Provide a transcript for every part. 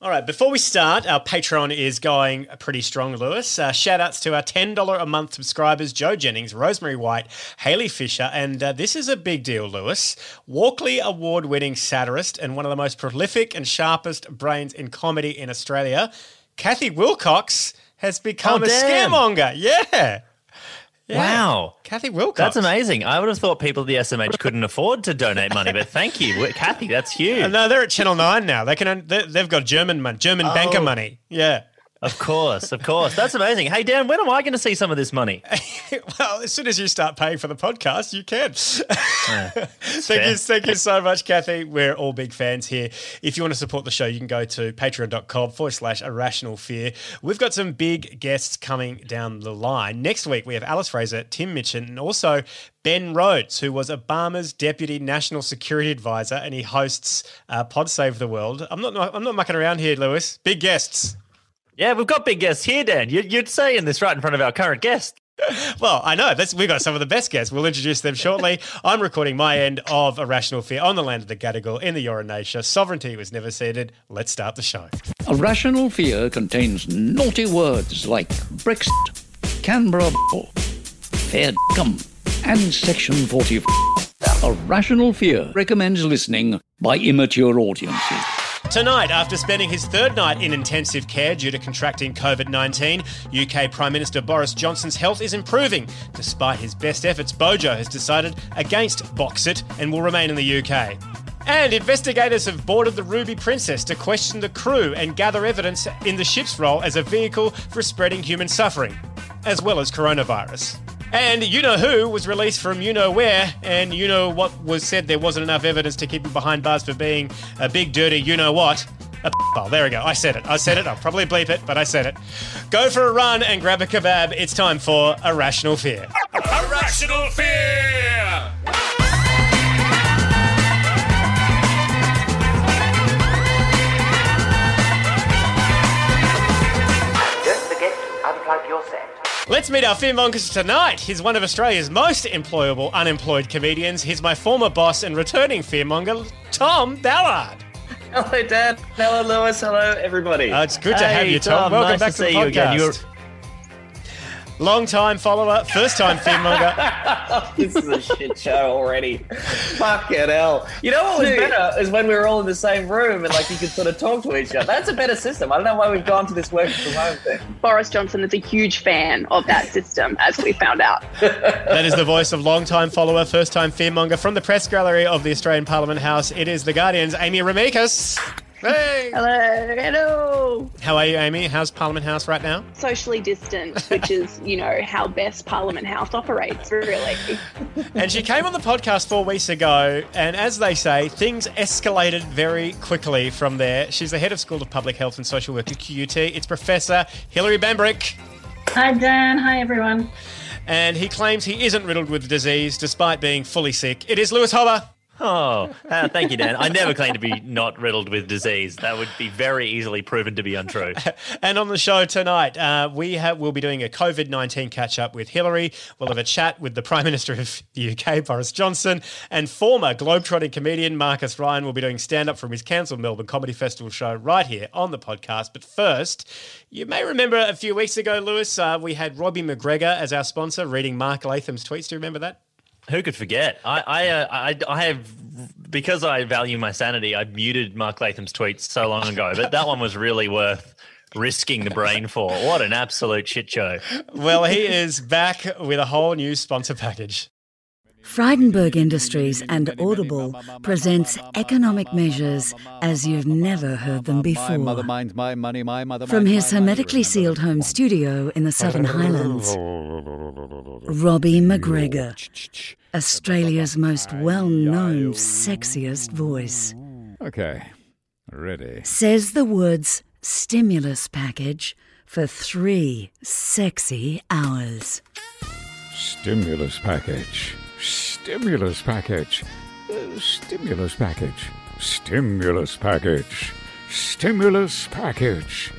All right, before we start, our Patreon is going pretty strong, Lewis. Uh, shout outs to our $10 a month subscribers Joe Jennings, Rosemary White, Haley Fisher, and uh, this is a big deal, Lewis. Walkley Award winning satirist and one of the most prolific and sharpest brains in comedy in Australia, Kathy Wilcox, has become Oh, a damn. scaremonger. Yeah. Yeah. Wow. Kathy Wilcox. That's amazing. I would have thought people at the SMH couldn't afford to donate money, but thank you, Kathy. That's huge. No, they're at Channel 9 now. They can, they- they've got German money, German banker Oh. money. Yeah. Of course, of course. That's amazing. Hey, Dan, when am I going to see some of this money? well, as soon as you start paying for the podcast, you can. thank fair. you, thank you so much, Kathy. We're all big fans here. If you want to support the show, you can go to patreon.com forward slash irrational fear. We've got some big guests coming down the line. Next week, we have Alice Fraser, Tim Minchin, and also Ben Rhodes, who was Obama's deputy national security advisor, and he hosts uh, Pod Save the World. I'm not, I'm not mucking around here, Lewis. Big guests. Yeah, we've got big guests here, Dan. You, you're saying this right in front of our current guest. Well, I know. That's, we've got some of the best guests. We'll introduce them shortly. I'm recording my end of A Rational Fear on the land of the Gadigal in the Eora Nation. Sovereignty was never ceded. Let's start the show. A Rational Fear contains naughty words like Brexit, Canberra, fair cum, and Section 44. A Rational Fear recommends listening by immature audiences. Tonight, after spending his third night in intensive care due to contracting COVID 19, UK Prime Minister Boris Johnson's health is improving. Despite his best efforts, Bojo has decided against Boxit and will remain in the UK. And investigators have boarded the Ruby Princess to question the crew and gather evidence in the ship's role as a vehicle for spreading human suffering, as well as coronavirus. And You Know Who was released from You Know Where, and you know what was said there wasn't enough evidence to keep him behind bars for being a big, dirty, you know what. A ball. There we go. I said it. I said it. I'll probably bleep it, but I said it. Go for a run and grab a kebab. It's time for A Rational Fear. Irrational fear! Don't forget to unplug your set. Let's meet our fearmongers tonight. He's one of Australia's most employable unemployed comedians. He's my former boss and returning fearmonger, Tom Ballard. Hello, Dan. Hello, Lewis. Hello, everybody. Uh, it's good to have you, Tom. Tom, Welcome nice back to to, the see you again. You're- Long time follower, first time fearmonger. this is a shit show already. Fucking hell. You know what was better is when we were all in the same room and like you could sort of talk to each other. That's a better system. I don't know why we've gone to this working from home thing. Boris Johnson is a huge fan of that system, as we found out. that is the voice of long-time follower, first-time fearmonger from the press gallery of the Australian Parliament House. It is the Guardian's Amy Remeikis. Hey! Hello, hello. How are you, Amy? How's Parliament House right now? Socially distant, which is, you know, how best Parliament House operates, really. And she came on the podcast four weeks ago, and as they say, things escalated very quickly from there. She's the head of School of Public Health and Social Work at QUT. It's Professor Hilary Bambrick. Hi, Dan. Hi, everyone. And he claims he isn't riddled with disease despite being fully sick. It is Lewis Hobba. Oh, uh, thank you, Dan. I never claim to be not riddled with disease. That would be very easily proven to be untrue. And on the show tonight, uh, we have we'll be doing a COVID nineteen catch up with Hilary. We'll have a chat with the Prime Minister of the UK, Boris Johnson, and former globetrotting comedian Marcus Ryan will be doing stand up from his cancelled Melbourne Comedy Festival show right here on the podcast. But first, you may remember a few weeks ago, Lewis, uh, we had Robbie McGregor as our sponsor, reading Mark Latham's tweets. Do you remember that? Who could forget? I, I, uh, I, I have because I value my sanity. I muted Mark Latham's tweets so long ago, but that one was really worth risking the brain for. What an absolute shit show! Well, he is back with a whole new sponsor package. Frydenberg Industries and Audible presents economic measures as you've never heard them before. minds my money, my mother From his hermetically sealed home studio in the Southern Highlands, Robbie McGregor, Australia's most well known, sexiest voice, Okay, ready. says the words stimulus package for three sexy hours. Stimulus package. Stimulus package. Uh, stimulus package. Stimulus package. Stimulus package. Stimulus package.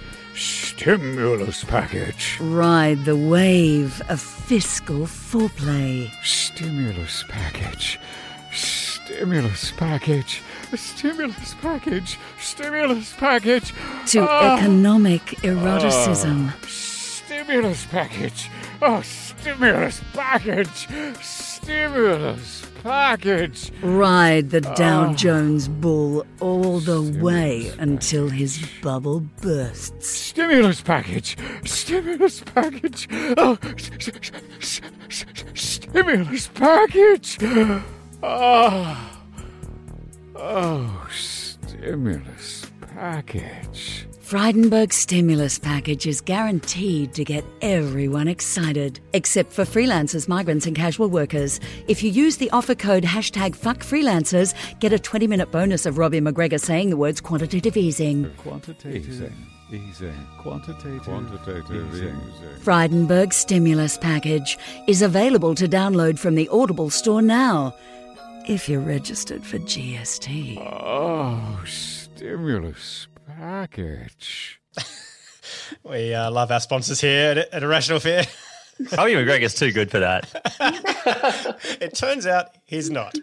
Ride the wave of fiscal foreplay. Stimulus package. Stimulus package. Stimulus package. Stimulus package. To Ah. economic eroticism. Stimulus package. Oh, stimulus package. Stimulus package. Ride the Dow Ah. Jones bull all the way until his bubble bursts. Stimulus package. Stimulus package. Oh, s- s- s- s- stimulus package. Oh, oh, stimulus package. Frydenberg stimulus package is guaranteed to get everyone excited, except for freelancers, migrants, and casual workers. If you use the offer code hashtag FuckFreelancers, get a 20 minute bonus of Robbie McGregor saying the words quantitative easing. Quantitative easing. Quantitative, Quantitative easing. Frydenberg stimulus package is available to download from the Audible store now, if you're registered for GST. Oh, stimulus package. We uh, love our sponsors here at, at A Rational Fear. Robbie McGregor's too good for that. it turns out he's not.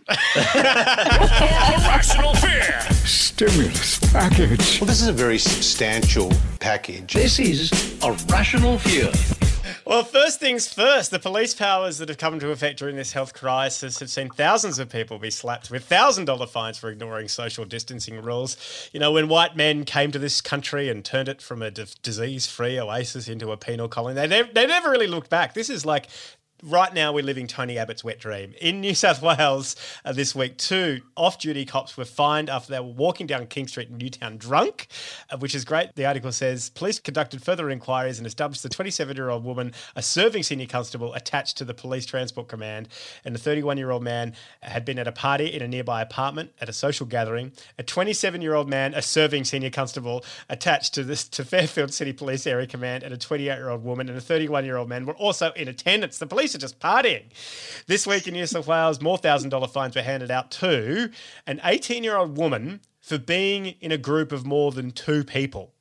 Irrational fear. Stimulus package. Well, this is a very substantial package. This is a rational fear. Well, first things first, the police powers that have come into effect during this health crisis have seen thousands of people be slapped with $1,000 fines for ignoring social distancing rules. You know, when white men came to this country and turned it from a d- disease free oasis into a penal colony, they, nev- they never really looked back. This is like. Right now, we're living Tony Abbott's wet dream. In New South Wales uh, this week, two off duty cops were fined after they were walking down King Street in Newtown drunk, uh, which is great. The article says police conducted further inquiries and established the 27 year old woman, a serving senior constable attached to the police transport command, and the 31 year old man had been at a party in a nearby apartment at a social gathering. A 27 year old man, a serving senior constable attached to this to Fairfield City Police Area Command, and a 28 year old woman and a 31 year old man were also in attendance. The police are just partying. This week in New South Wales, more thousand dollar fines were handed out to an 18 year old woman for being in a group of more than two people.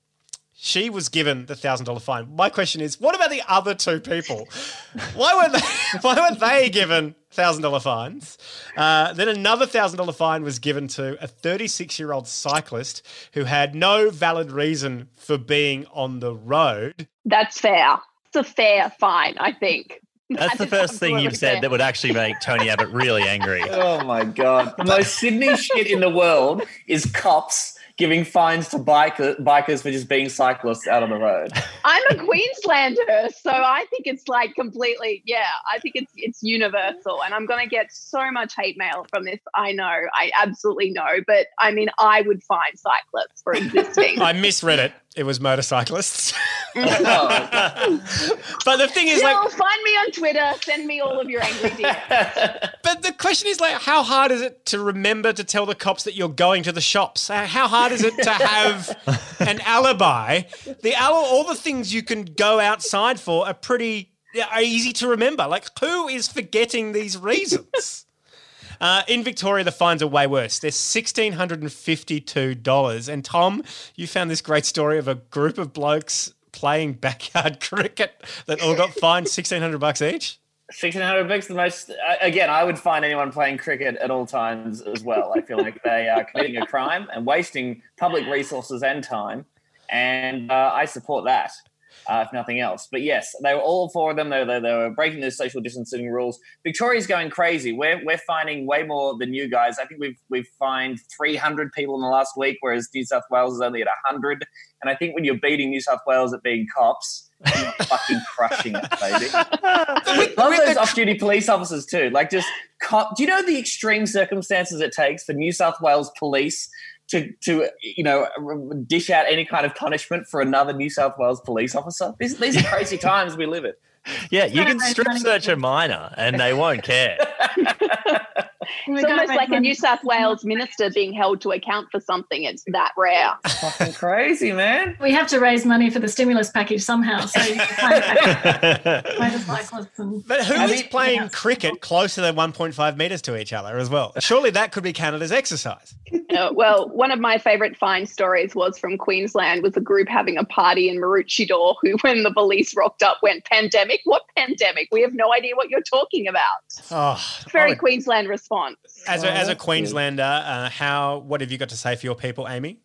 She was given the thousand dollar fine. My question is, what about the other two people? Why weren't they? Why weren't they given thousand dollar fines? Uh, then another thousand dollar fine was given to a 36 year old cyclist who had no valid reason for being on the road. That's fair. It's a fair fine, I think. That's the first thing you've said that would actually make Tony Abbott really angry. Oh my god! The most Sydney shit in the world is cops giving fines to biker, bikers for just being cyclists out on the road. I'm a Queenslander, so I think it's like completely, yeah, I think it's it's universal. And I'm gonna get so much hate mail from this. I know, I absolutely know. But I mean, I would fine cyclists for existing. I misread it. It was motorcyclists. Oh. but the thing is, Still, like, find me on Twitter. Send me all of your angry DMs. But the question is, like, how hard is it to remember to tell the cops that you're going to the shops? How hard is it to have an alibi? The al- all the things you can go outside for are pretty are easy to remember. Like, who is forgetting these reasons? Uh, in Victoria, the fines are way worse. They're $1,652. And Tom, you found this great story of a group of blokes playing backyard cricket that all got fined 1600 bucks each. Sixteen hundred bucks, the most. Again, I would find anyone playing cricket at all times as well. I feel like they are committing a crime and wasting public resources and time, and uh, I support that, uh, if nothing else. But yes, they were all for them. They, they, they were breaking the social distancing rules. Victoria's going crazy. We're we're finding way more than you guys. I think we've we've fined three hundred people in the last week, whereas New South Wales is only at hundred. And I think when you're beating New South Wales at being cops, you're fucking crushing it, baby. Love those off-duty police officers too. Like just cop. Do you know the extreme circumstances it takes for New South Wales police to to you know dish out any kind of punishment for another New South Wales police officer? These these are crazy times we live in. Yeah, you can strip search a minor and they won't care. It's almost like a New South Wales minister being held to account for something. It's that rare. Fucking crazy, man. We have to raise money for the stimulus package somehow. So you can find motorcyclists and But who is playing cricket closer than 1.5 metres to each other as well? Surely that could be counted as exercise. Uh, well, one of my favourite fine stories was from Queensland with a group having a party in Maroochydore who, when the police rocked up, went, pandemic? What pandemic? We have no idea what you're talking about. Oh, Very oh, Queensland response. as a, as a Queenslander, uh, how what have you got to say for your people, Amy?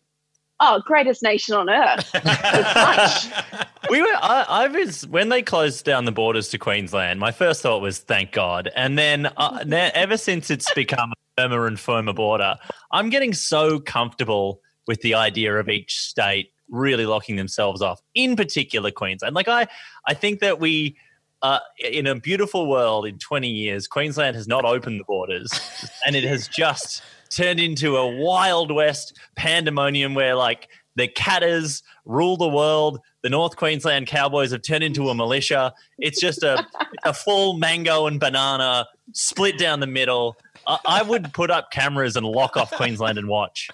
Oh, greatest nation on earth. we were. I, I was when they closed down the borders to Queensland. My first thought was, "Thank God." And then, uh, now, ever since it's become a firmer and firmer border, I'm getting so comfortable with the idea of each state really locking themselves off. In particular, Queensland. Like I, I think that we. Uh, in a beautiful world, in 20 years, Queensland has not opened the borders, and it has just turned into a wild west pandemonium where, like, the Katters rule the world. The North Queensland Cowboys have turned into a militia. It's just a a full mango and banana split down the middle. I, I would put up cameras and lock off Queensland and watch.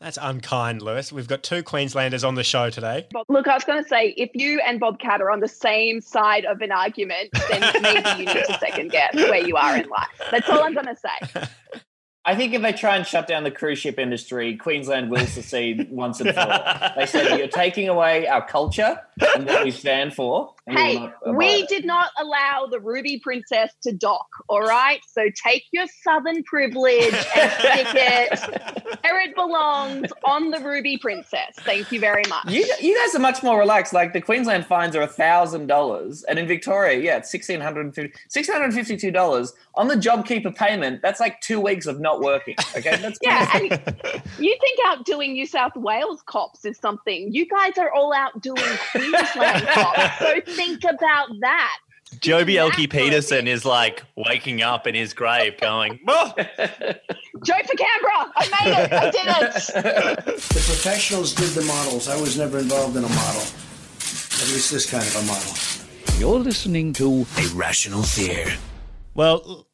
That's unkind, Lewis. We've got two Queenslanders on the show today. Look, I was going to say, if you and Bob Katter are on the same side of an argument, then maybe you need to second guess where you are in life. That's all I'm going to say. I think if they try and shut down the cruise ship industry, Queensland will secede once and for all. They say you're taking away our culture and what we stand for. And we will Hey, not we it." did not allow the Ruby Princess to dock, all right? So take your Southern privilege and stick it where it belongs on the Ruby Princess. Thank you very much. You, you guys are much more relaxed. Like the Queensland fines are thousand dollars, and in Victoria, yeah, it's sixteen hundred and fifty six hundred and fifty two dollars on the JobKeeper payment. That's like two weeks of not working. Okay, that's Yeah, and you think outdoing New South Wales cops is something. You guys are all outdoing Queensland cops. So think about that. Joh Bjelke-Petersen is like waking up in his grave going, "Oh, Joh for Canberra. I made it. I did it. The professionals did the models. I was never involved in a model. At least this kind of a model. You're listening to A Rational Fear. Well,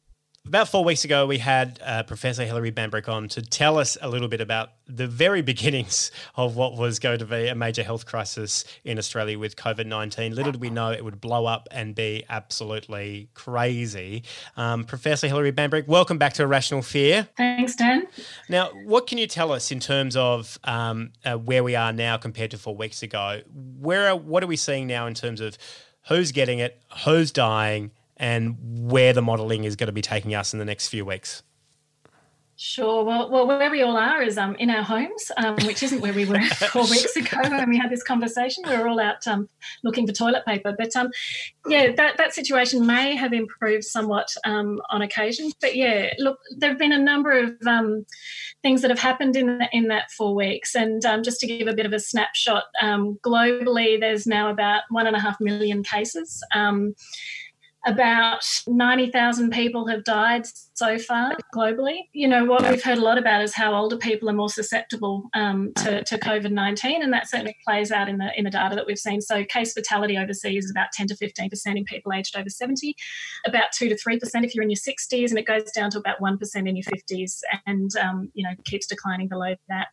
about four weeks ago, we had uh, Professor Hilary Bambrick on to tell us a little bit about the very beginnings of what was going to be a major health crisis in Australia with COVID 19. Little did we know it would blow up and be absolutely crazy. Um, Professor Hilary Bambrick, welcome back to A Rational Fear. Thanks, Dan. Now, what can you tell us in terms of um, uh, where we are now compared to four weeks ago? Where are, what are we seeing now in terms of who's getting it, who's dying, and where the modelling is going to be taking us in the next few weeks? Sure. Well, well, where we all are is um, in our homes, um, which isn't where we were four weeks ago when we had this conversation. We were all out um, looking for toilet paper. But um, yeah, that, that situation may have improved somewhat um, on occasion. But yeah, look, there have been a number of um, things that have happened in, the, in that four weeks. And um, just to give a bit of a snapshot, um, globally, there's now about one and a half million cases. About 90,000 people have died so far globally. You know, what we've heard a lot about is how older people are more susceptible um, to, to COVID 19, and that certainly plays out in the, in the data that we've seen. So, case fatality overseas is about 10 to 15% in people aged over 70, about 2 to 3% if you're in your 60s, and it goes down to about 1% in your 50s and, um, you know, keeps declining below that.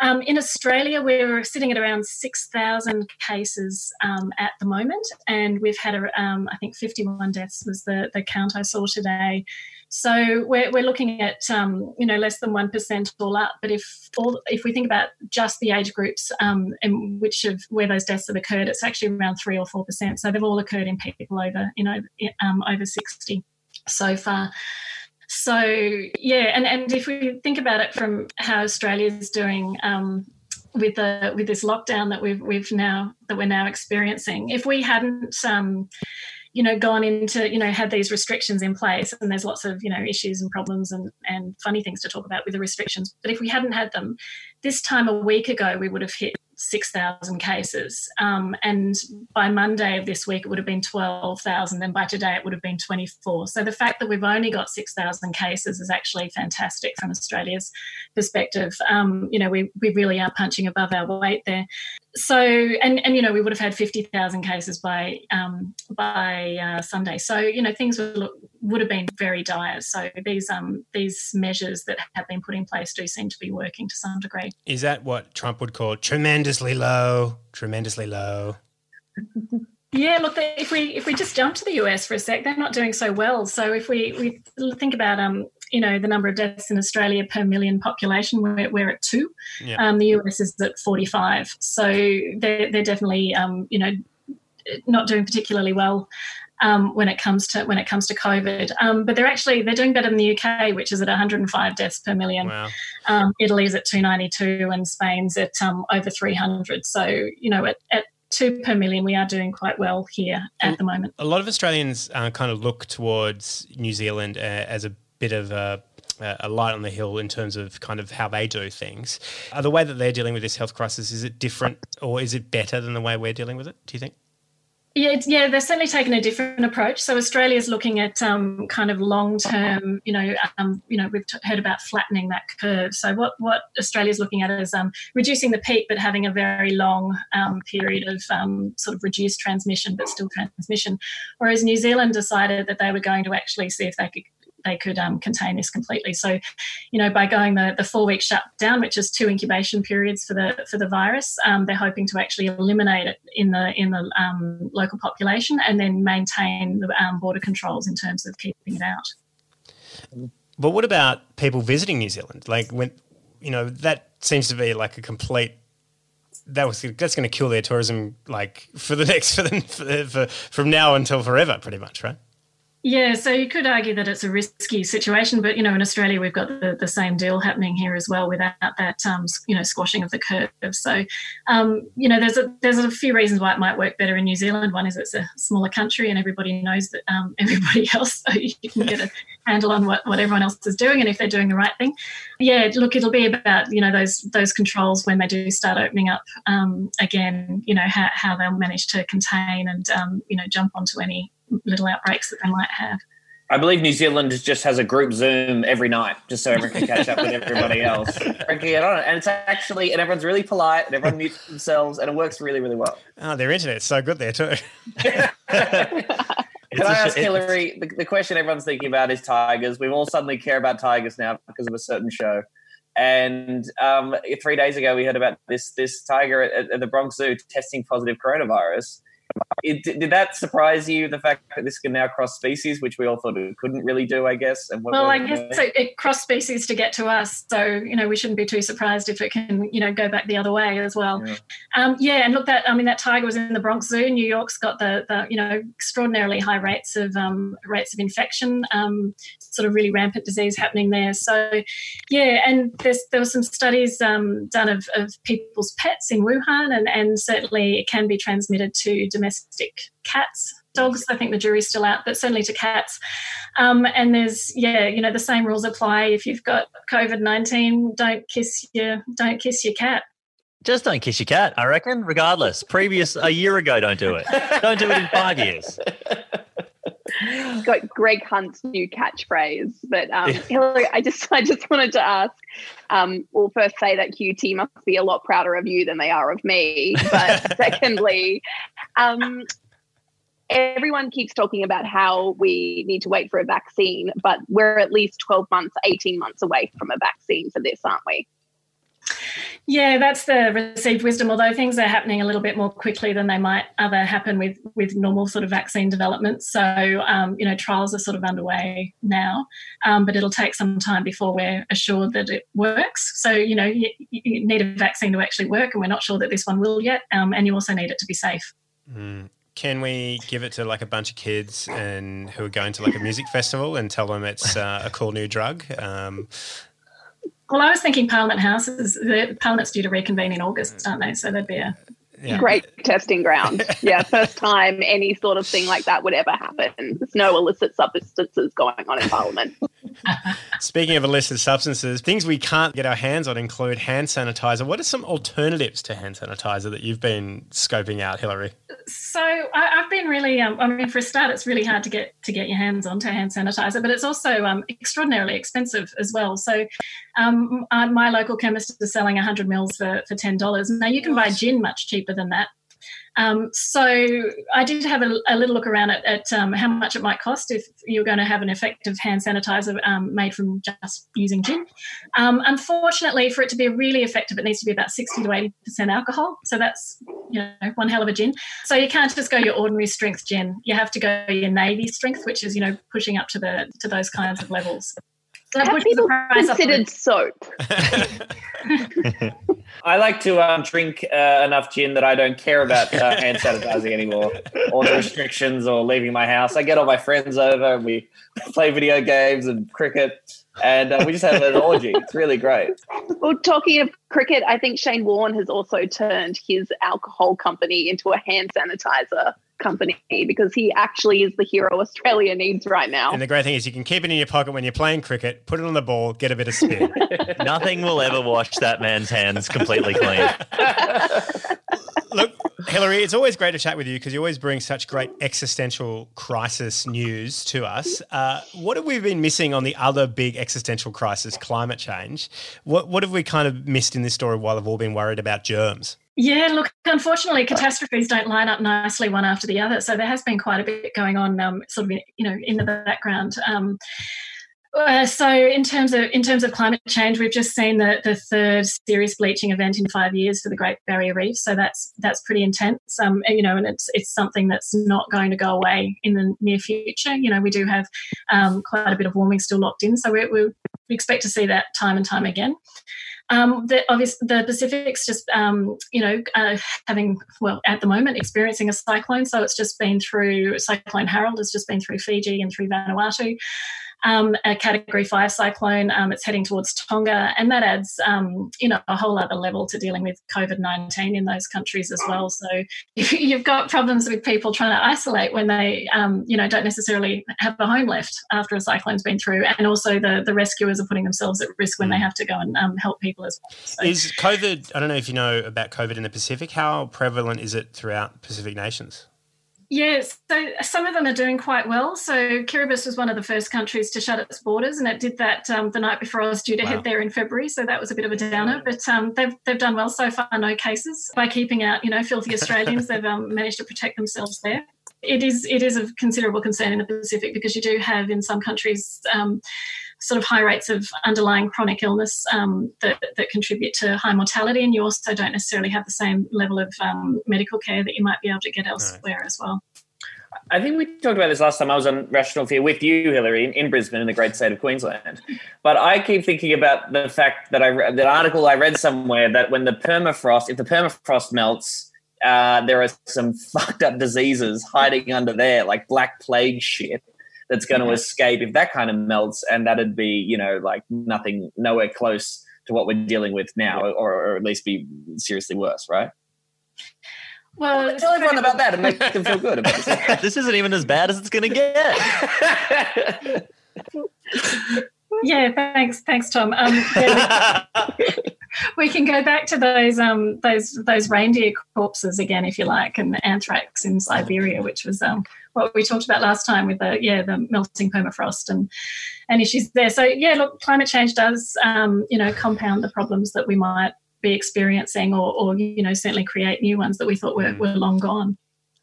Um, in Australia, we're sitting at around 6,000 cases um, at the moment, and we've had, a, um, I think, 51 31 deaths was the, the count I saw today. So we're, we're looking at um, you know less than one percent all up. But if all if we think about just the age groups um, in which of where those deaths have occurred, it's actually around three or four percent. So they've all occurred in people over you know um, over sixty so far. So yeah, and and if we think about it from how Australia's doing. Um, with the with this lockdown that we've we've now that we're now experiencing, if we hadn't um, you know gone into you know had these restrictions in place and there's lots of you know issues and problems and and funny things to talk about with the restrictions but if we hadn't had them this time a week ago we would have hit 6,000 cases. Um, and by Monday of this week, it would have been 12,000. And by today, it would have been 24. So the fact that we've only got 6,000 cases is actually fantastic from Australia's perspective. Um, you know, we, we really are punching above our weight there. So, and, and you know, we would have had 50,000 cases by um, by uh, Sunday. So, you know, things would, look, would have been very dire. So these um, these measures that have been put in place do seem to be working to some degree. Is that what Trump would call tremendously low? Tremendously low. Yeah, look, if we if we just jump to the US for a sec, they're not doing so well. So if we we think about um you know the number of deaths in Australia per million population, we're, we're at two. Yeah. Um, the US is at forty five. So they're they're definitely um you know not doing particularly well um, when it comes to when it comes to COVID. Um, but they're actually they're doing better than the UK, which is at 105 deaths per million. Wow. Um, Italy's at 292, and Spain's at um, over 300. So you know at, at two per million, we are doing quite well here at the moment. A lot of Australians uh, kind of look towards New Zealand uh, as a bit of a a light on the hill in terms of kind of how they do things. Uh, the way that they're dealing with this health crisis is it different or is it better than the way we're dealing with it? Do you think? Yeah, yeah, they're certainly taking a different approach. So Australia is looking at um, kind of long-term, you know, um, you know, we've t- heard about flattening that curve. So what what Australia is looking at is um, reducing the peak, but having a very long um, period of um, sort of reduced transmission, but still transmission. Whereas New Zealand decided that they were going to actually see if they could they could um, contain this completely. So, you know, by going the, the four week shutdown, which is two incubation periods for the for the virus, um, they're hoping to actually eliminate it in the in the um, local population and then maintain the um, border controls in terms of keeping it out. But what about people visiting New Zealand? Like when you know that seems to be like a complete that was that's going to kill their tourism like for the next for the for, for, from now until forever, pretty much, right? Yeah, so you could argue that it's a risky situation, but you know, in Australia we've got the, the same deal happening here as well, without that um, you know squashing of the curve. So, um, you know, there's a there's a few reasons why it might work better in New Zealand. One is it's a smaller country and everybody knows that um, everybody else, so you can get a handle on what, what everyone else is doing and if they're doing the right thing. Yeah, look, it'll be about you know those those controls when they do start opening up um, again. You know how, how they'll manage to contain and um, you know jump onto any little outbreaks that they might have. I believe New Zealand just has a group Zoom every night, just so everyone can catch up with everybody else. Frankly, I don't know. And it's actually, and everyone's really polite, and everyone mutes themselves, and it works really, really well. Oh, their internet's so good there too. Can I ask Hilary? The, the, question everyone's thinking about is tigers. We all suddenly care about tigers now because of a certain show. And um, three days ago, we heard about this this tiger at, at the Bronx Zoo testing positive coronavirus. It, did that surprise you? The fact that this can now cross species, which we all thought it couldn't really do, I guess. Well, I guess so it cross species to get to us, so you know we shouldn't be too surprised if it can, you know, go back the other way as well. Yeah, um, yeah and look, that I mean, that tiger was in the Bronx Zoo. New York's got the, the you know extraordinarily high rates of um, rates of infection, um, sort of really rampant disease happening there. So, yeah, and there's there were some studies um, done of, of people's pets in Wuhan, and and certainly it can be transmitted to domestic cats dogs i think the jury's still out but certainly to cats. Um, and there's yeah you know the same rules apply. If you've got covid-19 don't kiss your don't kiss your cat. Just don't kiss your cat i reckon regardless. Previous a year ago don't do it. Don't do it in five years got Greg Hunt's new catchphrase. But um, Hilary, I just I just wanted to ask. Um, well, first say that QT must be a lot prouder of you than they are of me. But secondly, um, everyone keeps talking about how we need to wait for a vaccine, but we're at least twelve months, eighteen months away from a vaccine for this, aren't we? Yeah, that's the received wisdom. Although things are happening a little bit more quickly than they might other happen with with normal sort of vaccine development. So um, you know, trials are sort of underway now, um, but it'll take some time before we're assured that it works. So you know, you, you, need a vaccine to actually work, and we're not sure that this one will yet. Um, and you also need it to be safe. Mm. Can we give it to like a bunch of kids and who are going to like a music festival and tell them it's uh, a cool new drug? Well, I was thinking Parliament House is the Parliament's due to reconvene in August, aren't they? So there'd be a yeah. great testing ground. yeah, first time any sort of thing like that would ever happen. There's no illicit substances going on in Parliament. Speaking of illicit substances, things we can't get our hands on include hand sanitizer. What are some alternatives to hand sanitizer that you've been scoping out, Hilary? So I, have been really, um, I mean, for a start, it's really hard to get to get your hands on to hand sanitizer, but it's also um, extraordinarily expensive as well. So um, uh, my local chemist is selling 100 mils for, for $10. Now you can buy gin much cheaper than that. Um, so I did have a, a little look around at, at um, how much it might cost if you're going to have an effective hand sanitizer um, made from just using gin. Um, unfortunately, for it to be really effective, it needs to be about 60 to 80 percent alcohol. So that's you know one hell of a gin. So you can't just go your ordinary strength gin. You have to go your navy strength, which is you know pushing up to the to those kinds of levels. So Have people considered soap? I like to um, drink uh, enough gin that I don't care about uh, hand sanitizing anymore, or the restrictions, or leaving my house. I get all my friends over, and we play video games and cricket, and uh, we just have an orgy. It's really great. Well, talking of cricket, I think Shane Warne has also turned his alcohol company into a hand sanitizer company because he actually is the hero Australia needs right now. And the great thing is you can keep it in your pocket when you're playing cricket, put it on the ball, get a bit of spin. Nothing will ever wash that man's hands completely clean. Look, Hilary, it's always great to chat with you because you always bring such great existential crisis news to us. Uh, what have we been missing on the other big existential crisis, climate change? What, what have we kind of missed in this story while we've all been worried about germs? Yeah, look, unfortunately, catastrophes don't line up nicely one after the other. So there has been quite a bit going on, um, sort of, you know, in the background. Um, uh, so in terms of in terms of climate change, we've just seen the, the third serious bleaching event in five years for the Great Barrier Reef. So that's that's pretty intense. Um, and, you know, and it's it's something that's not going to go away in the near future. You know, we do have um, quite a bit of warming still locked in, so we, we expect to see that time and time again. Um, the obvious the Pacific's just um, you know uh, having well at the moment experiencing a cyclone, so it's just been through Cyclone Harold has just been through Fiji and through Vanuatu um, a category five cyclone. Um, it's heading towards Tonga, and that adds, um, you know, a whole other level to dealing with COVID 19 in those countries as well. So you've got problems with people trying to isolate when they, um, you know, don't necessarily have a home left after a cyclone's been through. And also the, the rescuers are putting themselves at risk when they mm. have to go and um, help people as well. So, is COVID, I don't know if you know about COVID in the Pacific, how prevalent is it throughout Pacific nations? Yes, so some of them are doing quite well. So Kiribati was one of the first countries to shut its borders, and it did that um, the night before I was due to wow. head there in February. So that was a bit of a downer, but um, they've they've done well so far. No cases by keeping out, you know, filthy Australians. they've um, managed to protect themselves there. It is it is of considerable concern in the Pacific because you do have in some countries um, sort of high rates of underlying chronic illness um, that, that contribute to high mortality, and you also don't necessarily have the same level of um, medical care that you might be able to get elsewhere right. as well. I think we talked about this last time I was on Rational Fear with you, Hilary, in, in, Brisbane in the great state of Queensland. But I keep thinking about the fact that I read that article I read somewhere that when the permafrost, if the permafrost melts, uh, there are some fucked up diseases hiding under there, like black plague shit that's going to escape if that kind of melts, and that'd be you know like nothing, nowhere close to what we're dealing with now, or, or at least be seriously worse, right? Well, tell everyone about that and make them feel good about this. this isn't even as bad as it's going to get. yeah, thanks, thanks, Tom. Um, yeah, we can go back to those um, those those reindeer corpses again, if you like, and anthrax in Siberia, which was um, what we talked about last time with the yeah the melting permafrost and and issues there. So yeah, look, climate change does um, you know compound the problems that we might be experiencing, or, or you know certainly create new ones that we thought were, mm. were long gone.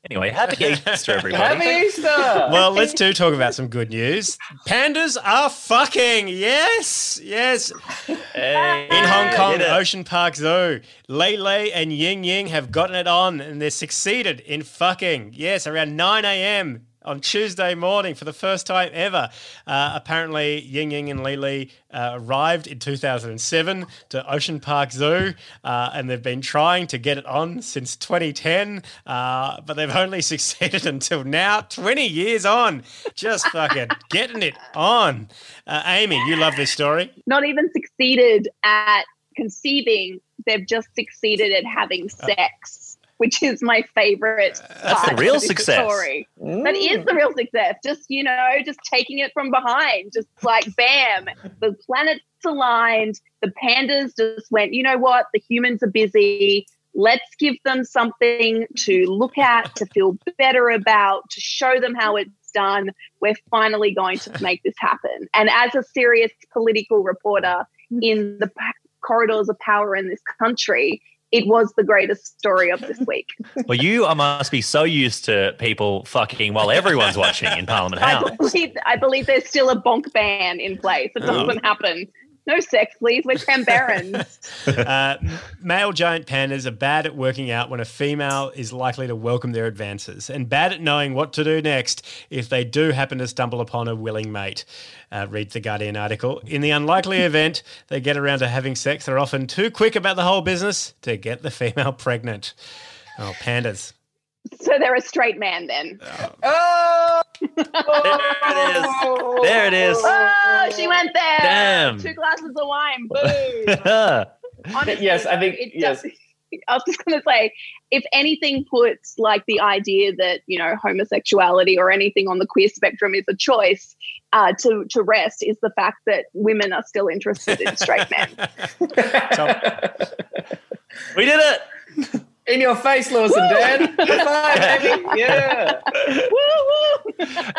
Anyway, happy Easter, everybody. Happy Easter! well, let's do talk about some good news. Pandas are fucking. Yes, yes. In Hong Kong, did. Ocean Park Zoo, Le Le and Ying Ying have gotten it on and they're succeeded in fucking. Yes, around 9 a.m. on Tuesday morning for the first time ever. Uh, apparently, Ying Ying and Le Le uh, arrived in 2007 to Ocean Park Zoo uh, and they've been trying to get it on since 2010, uh, but they've only succeeded until now, 20 years on. Just fucking getting it on. Uh, Amy, you love this story. Not even succeeded at conceiving, they've just succeeded at having sex, which is my favorite. That's the real success. Story. That is the real success. Just, you know, just taking it from behind, just like bam, the planets aligned, the pandas just went, you know what, the humans are busy. Let's give them something to look at, to feel better about, to show them how it's done. We're finally going to make this happen. And as a serious political reporter in the corridors of power in this country, it was the greatest story of this week. Well, you must be so used to people fucking while everyone's watching in Parliament I House. believe, I believe there's still a bonk ban in place. It Oh. doesn't happen. No sex, please. We're Canberrans. uh, male giant pandas are bad at working out when a female is likely to welcome their advances, and bad at knowing what to do next if they do happen to stumble upon a willing mate. Uh, reads the Guardian article. In the unlikely event they get around to having sex, they're often too quick about the whole business to get the female pregnant. Oh, pandas. so they're a straight man then. Oh! There it is. There it is. Oh, she went there. Damn. Two glasses of wine. Boo. Honestly, yes, I think it yes. does- I was just going to say, if anything puts like the idea that you know homosexuality or anything on the queer spectrum is a choice uh, to to rest, is the fact that women are still interested in straight men. We did it. In your face, Lewis and Dan. High five, baby. Yeah.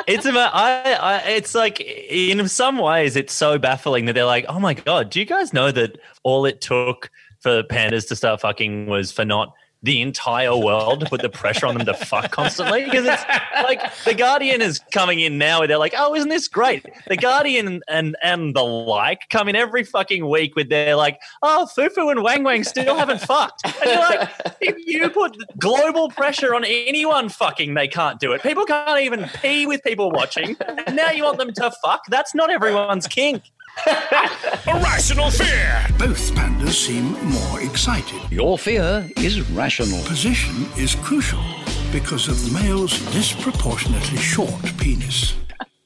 It's about I, I it's like in some ways it's so baffling that they're like, oh my god, do you guys know that all it took for pandas to start fucking was for not the entire world to put the pressure on them to fuck constantly? Because it's like the Guardian is coming in now where they're like, oh, isn't this great? The Guardian and and the like come in every fucking week with their like, oh, Fufu and Wang Wang still haven't fucked. And you're like, if you put global pressure on anyone fucking, they can't do it. People can't even pee with people watching. And now you want them to fuck? That's not everyone's kink. A Rational Fear. Both pandas seem more excited. Your fear is rational. Position is crucial because of the male's disproportionately short penis.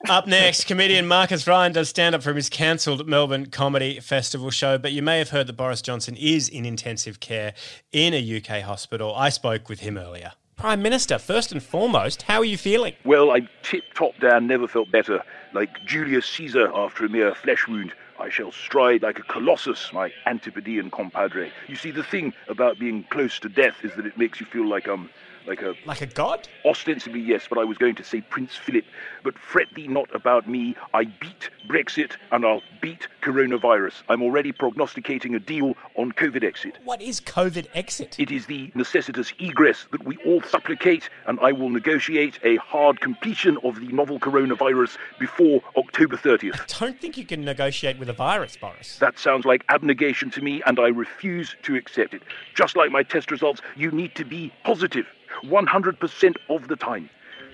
Up next, comedian Marcus Ryan does stand up from his cancelled Melbourne Comedy Festival show, but you may have heard that Boris Johnson is in intensive care in a UK hospital. I spoke with him earlier. Prime Minister, first and foremost, how are you feeling? Well, I'm tip top down, never felt better. Like Julius Caesar after a mere flesh wound, I shall stride like a colossus, my Antipodean compadre. You see, the thing about being close to death is that it makes you feel like um, like a like a god. Ostensibly, yes, but I was going to say Prince Philip. But fret thee not about me. I beat Brexit, and I'll beat coronavirus. I'm already prognosticating a deal on COVID exit. What is COVID exit? It is the necessitous egress that we all supplicate, and I will negotiate a hard completion of the novel coronavirus before October 30th. I Don't think you can negotiate with a virus, Boris. That sounds like abnegation to me, and I refuse to accept it. Just like my test results, you need to be positive 100% of the time.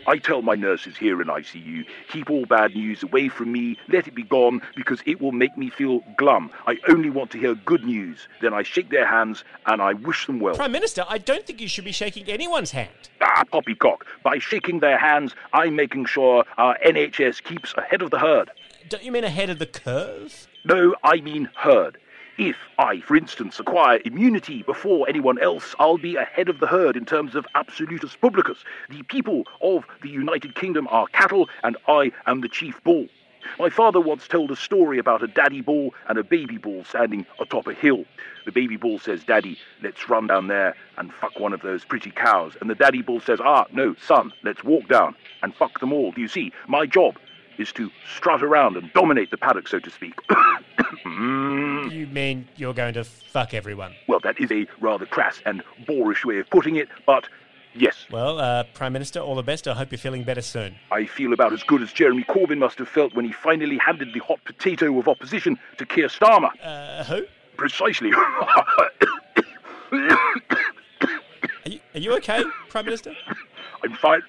I tell my nurses here in ICU, keep all bad news away from me, let it be gone, because it will make me feel glum. I only want to hear good news. Then I shake their hands and I wish them well. Prime Minister, I don't think you should be shaking anyone's hand. Ah, poppycock. By shaking their hands, I'm making sure our NHS keeps ahead of the herd. Don't you mean ahead of the curve? No, I mean herd. If I, for instance, acquire immunity before anyone else, I'll be ahead of the herd in terms of absolutus publicus. The people of the United Kingdom are cattle, and I am the chief bull. My father once told a story about a daddy bull and a baby bull standing atop a hill. The baby bull says, Daddy, let's run down there and fuck one of those pretty cows. And the daddy bull says, Ah, no, son, let's walk down and fuck them all. Do you see? My job is to strut around and dominate the paddock, so to speak. You mean you're going to fuck everyone? Well, that is a rather crass and boorish way of putting it, but Yes. Well, uh, Prime Minister, all the best. I hope you're feeling better soon. I feel about as good as Jeremy Corbyn must have felt when he finally handed the hot potato of opposition to Keir Starmer. Uh, who? Precisely. Are you, are you okay, Prime Minister? I'm fine.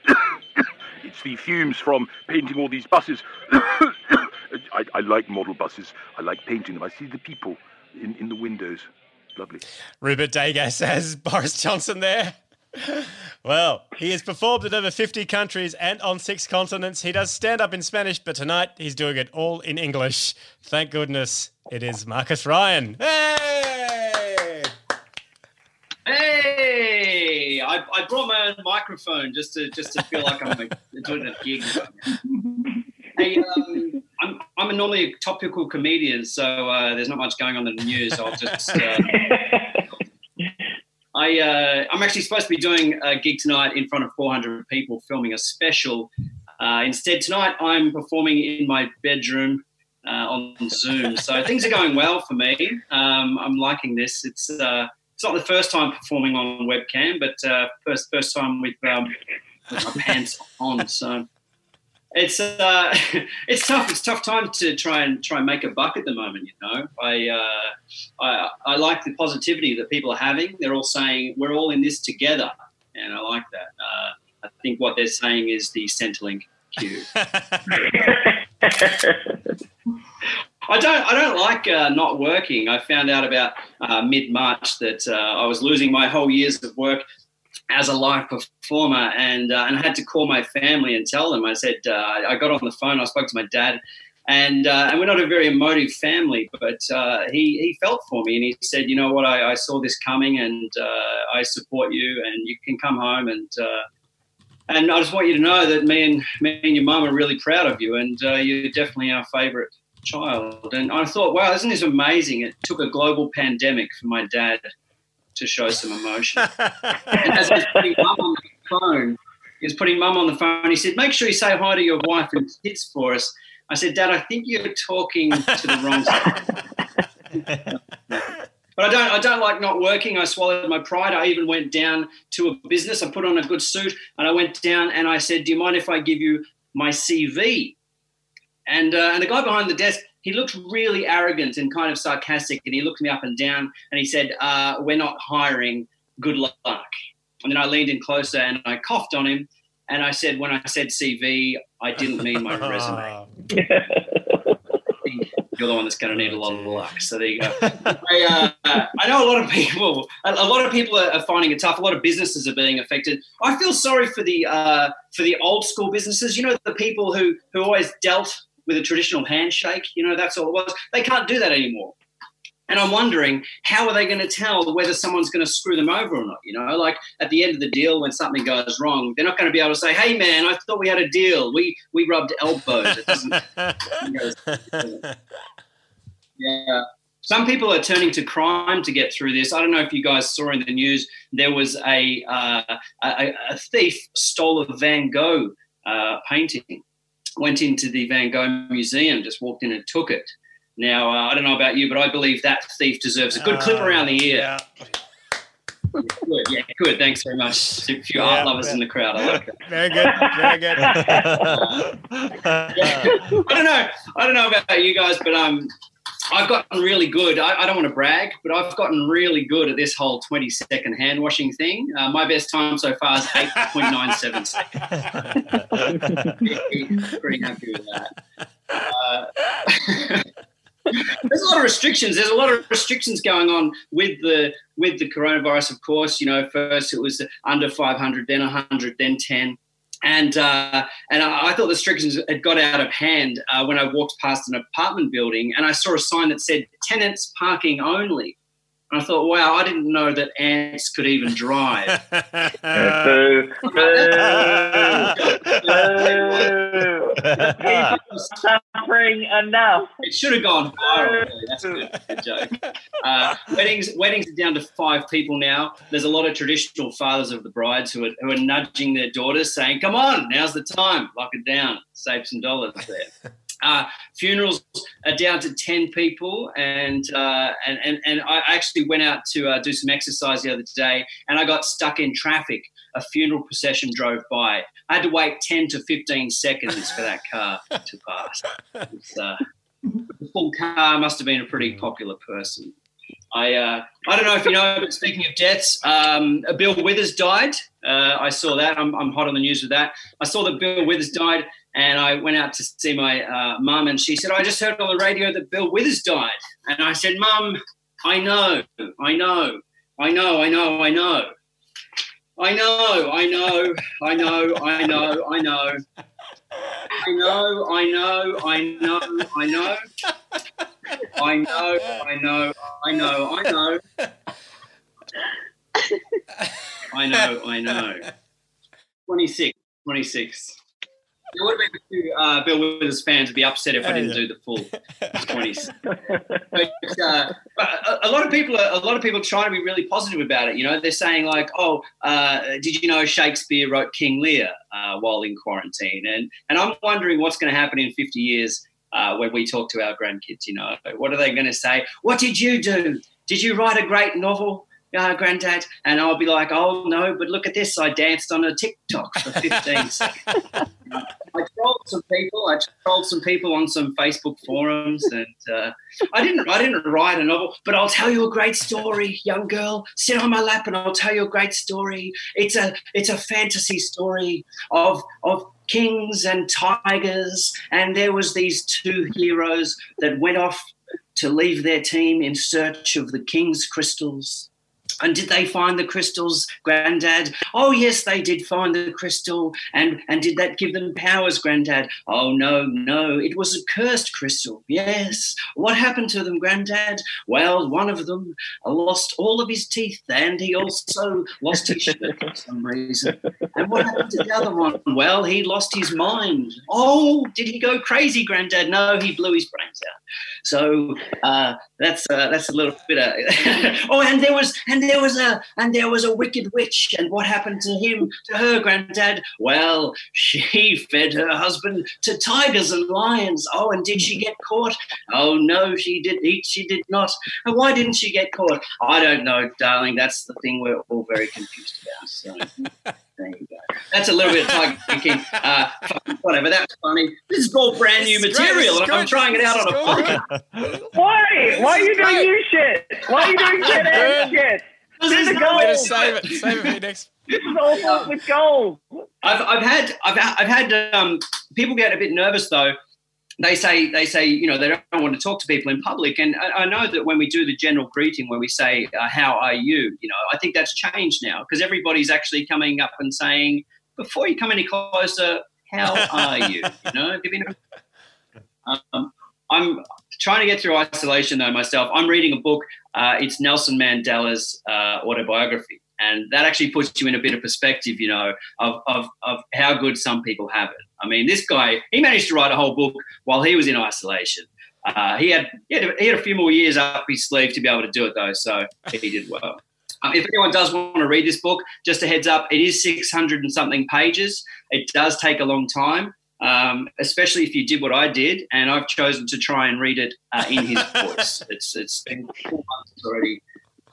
It's the fumes from painting all these buses. I, I like model buses. I like painting them. I see the people in, in the windows. Lovely. Rupert Degas has Boris Johnson there. Well, he has performed in over 50 countries and on six continents. He does stand up in Spanish, but tonight he's doing it all in English. Thank goodness it is Marcus Ryan. Hey! Hey, I, I brought my own microphone just to just to feel like I'm a, doing a gig. Hey, um, I'm I'm a normally a topical comedian, so uh, there's not much going on in the news. I'll just. Uh, I uh, I'm actually supposed to be doing a gig tonight in front of 400 people, filming a special. Uh, instead, tonight I'm performing in my bedroom uh, on Zoom. So things are going well for me. Um, I'm liking this. It's uh, it's not the first time performing on webcam, but uh, first first time with, um, with my pants on. So it's uh, it's tough. It's tough time to try and try and make a buck at the moment. You know, I, uh, I I like the positivity that people are having. They're all saying we're all in this together, and I like that. Uh, I think what they're saying is the Centrelink queue. I don't. I don't like uh, not working. I found out about uh, mid March that uh, I was losing my whole years of work as a live performer, and uh, and I had to call my family and tell them. I said uh, I got on the phone. I spoke to my dad, and uh, and we're not a very emotive family, but he he felt for me, and he said, you know what, I, I saw this coming, and I support you, and you can come home and. and I just want you to know that me and me and your mum are really proud of you, and you're definitely our favourite child. And I thought, wow, isn't this amazing? It took a global pandemic for my dad to show some emotion. and as was putting mum on the phone, he was putting mum on the phone. He said, make sure you say hi to your wife and kids for us. I said, Dad, I think you're talking to the wrong side. But I don't. I don't like not working. I swallowed my pride. I even went down to a business. I put on a good suit, and I went down and I said, "Do you mind if I give you my CV?" And, uh, and the guy behind the desk, he looked really arrogant and kind of sarcastic. And he looked me up and down and he said, uh, We're not hiring. Good luck. And then I leaned in closer and I coughed on him. And I said, When I said CV, I didn't mean my resume. You're the one that's going to need a lot of luck. So there you go. I, uh, I know a lot of people. A, lot of people are, are, finding it tough. A lot of businesses are being affected. I feel sorry for the uh, for the old school businesses. You know, the people who who always dealt with a traditional handshake. You know, that's all it was. They can't do that anymore. And I'm wondering how are they going to tell whether someone's going to screw them over or not? You know, like at the end of the deal, when something goes wrong, they're not going to be able to say, "Hey, man, I thought we had a deal. We we rubbed elbows." Yeah. Some people are turning to crime to get through this. I don't know if you guys saw in the news. There was a uh, a, a, thief stole a Van Gogh uh, painting went into the Van Gogh Museum, just walked in and took it. Now, uh, I don't know about you, but I believe that thief deserves a good uh, clip around the ear. Yeah. Good, yeah, good. Thanks very much. A few yeah, art lovers yeah. in the crowd. I like that. Very good. Very good. uh, yeah. I don't know. I don't know about you guys, but um, I've gotten really good. I, I, don't want to brag, but I've gotten really good at this whole 20 second hand washing thing. Uh, my best time so far is 8.97 seconds. pretty, happy with that. Uh, there's a lot of restrictions. There's a lot of restrictions going on with the with the coronavirus. Of course, you know, first it was under 500, then 100, then 10 and uh, and I, I, thought the restrictions had got out of hand uh, when I walked past an apartment building and I saw a sign that said tenants parking only. And I thought, wow, I didn't know that ants could even drive. Suffering enough. It should have gone viral. That's a good, good joke. Uh, weddings, weddings are down to five people now. There's a lot of traditional fathers of the brides who are, who are nudging their daughters, saying, "Come on, now's the time. Lock it down. Save some dollars there." Uh, funerals are down to 10 people and uh, and, and and I actually went out to uh, do some exercise the other day and I got stuck in traffic a funeral procession drove by I had to wait 10 to 15 seconds for that car to pass uh, the full car must have been a pretty popular person I uh, I don't know if you know, but speaking of deaths, um, Bill Withers died. Uh, I saw that. I'm, I'm hot on the news with that. I saw that Bill Withers died, and I went out to see my uh, mum, and she said, "I just heard on the radio that Bill Withers died." And I said, "Mum, I know, I know, I know, I know, I know." I know, I know, I know, I know, I know. I know, I know, I know, I know. I know, I know, I know, I know. I know, I know. 26, 26. There would have been uh, Bill Withers fans would be upset if I didn't do the full 26. but, uh, but a, a lot of people are a lot of people trying to be really positive about it. You know, they're saying like, "Oh, uh, did you know Shakespeare wrote King Lear uh, while in quarantine?" And and I'm wondering what's going to happen in 50 years uh, when we talk to our grandkids. You know, what are they going to say? What did you do? Did you write a great novel? Uh, granddad, and I'll be like, oh no, but look at this! I danced on a TikTok for 15 seconds. I trolled some people. I trolled some people on some Facebook forums, and uh, I didn't. I didn't write a novel, but I'll tell you a great story, young girl. Sit on my lap, and I'll tell you a great story. It's a it's a fantasy story of of kings and tigers, and there was these two heroes that went off to leave their team in search of the king's crystals. And did they find the crystals, Granddad? Oh, yes, they did find the crystal. And, and did that give them powers, Granddad? Oh, no, no. It was a cursed crystal. Yes. What happened to them, Granddad? Well, one of them lost all of his teeth and he also lost his shirt for some reason. And what happened to the other one? Well, he lost his mind. Oh, did he go crazy, Granddad? No, he blew his brains out. So uh, that's uh, that's a little bit of. oh, and there was and there was a and there was a wicked witch. And what happened to him to her granddad? Well, she fed her husband to tigers and lions. Oh, and did she get caught? Oh no, she did eat. She did not. And why didn't she get caught? I don't know, darling. That's the thing we're all very confused about. So. There you go. That's a little bit of Tiger King. Uh, whatever. That's funny. This is all brand new material, and I'm trying it out on a podcast. Why? Why are you doing new shit? Why are you doing shit and shit? This This is is not gold. Save it. Save it for next. This is all filled with gold. I've, I've had I've, I've had um, people get a bit nervous though. They say they say you know they don't want to talk to people in public, and I, I know that when we do the general greeting, where we say uh, "How are you?" you know, I think that's changed now because everybody's actually coming up and saying before you come any closer, "How are you?" You know, Have you been- um, I'm trying to get through isolation though myself. I'm reading a book. Uh, it's Nelson Mandela's uh, autobiography, and that actually puts you in a bit of perspective, you know, of, of of how good some people have it. I mean, this guy he managed to write a whole book while he was in isolation. Uh, he had he had, he had a few more years up his sleeve to be able to do it though, so he did well. Um, if anyone does want to read this book, just a heads up, it is 600 and something pages. It does take a long time, um, especially if you did what I did, and I've chosen to try and read it uh, in his voice. It's it's been four months already,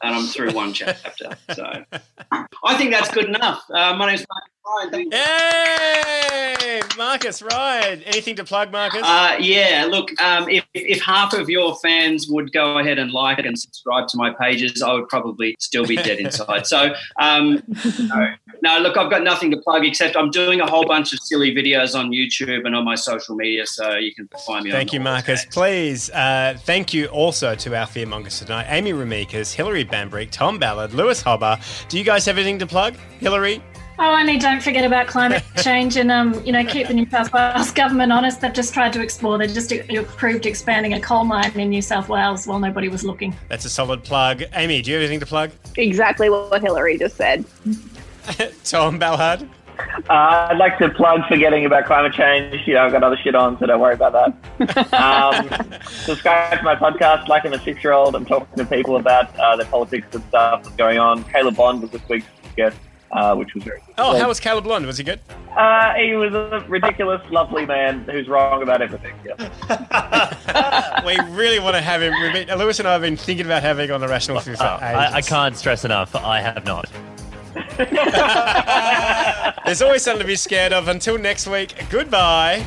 and I'm through one chapter. So I think that's good enough. Uh, my name's Mark Ryan. Hey, Marcus Ryan. Anything to plug, Marcus? Uh, yeah, look, um, if, if half of your fans would go ahead and like and subscribe to my pages, I would probably still be dead inside. So, um, no, no, look, I've got nothing to plug except I'm doing a whole bunch of silly videos on YouTube and on my social media, so you can find me. Thank on you, Marcus. Please, uh, thank you also to our fearmongers tonight Amy Remeikis, Hilary Bambrick, Tom Ballard, Lewis Hobba. Do you guys have anything to plug? Hilary? Oh, and don't forget about climate change and um, you know keep the New South Wales government honest. They've just tried to explore. They just approved expanding a coal mine in New South Wales while nobody was looking. That's a solid plug. Amy, do you have anything to plug? Exactly what Hilary just said. Tom Ballard? Uh, I'd like to plug forgetting about climate change. You know, I've got other shit on, so don't worry about that. Um, subscribe to my podcast, like I'm a six year old. I'm talking to people about uh, the politics and stuff that's going on. Caleb Bond was this week's guest. Uh, which was very. Good. Oh, how was Caleb Bond? Was he good? Uh, he was a ridiculous, lovely man who's wrong about everything. Yeah. we really want to have him. We've been- Lewis and I have been thinking about having on the Rational Fear Oh, I, I can't stress enough. I have not. There's always something to be scared of. Until next week, goodbye.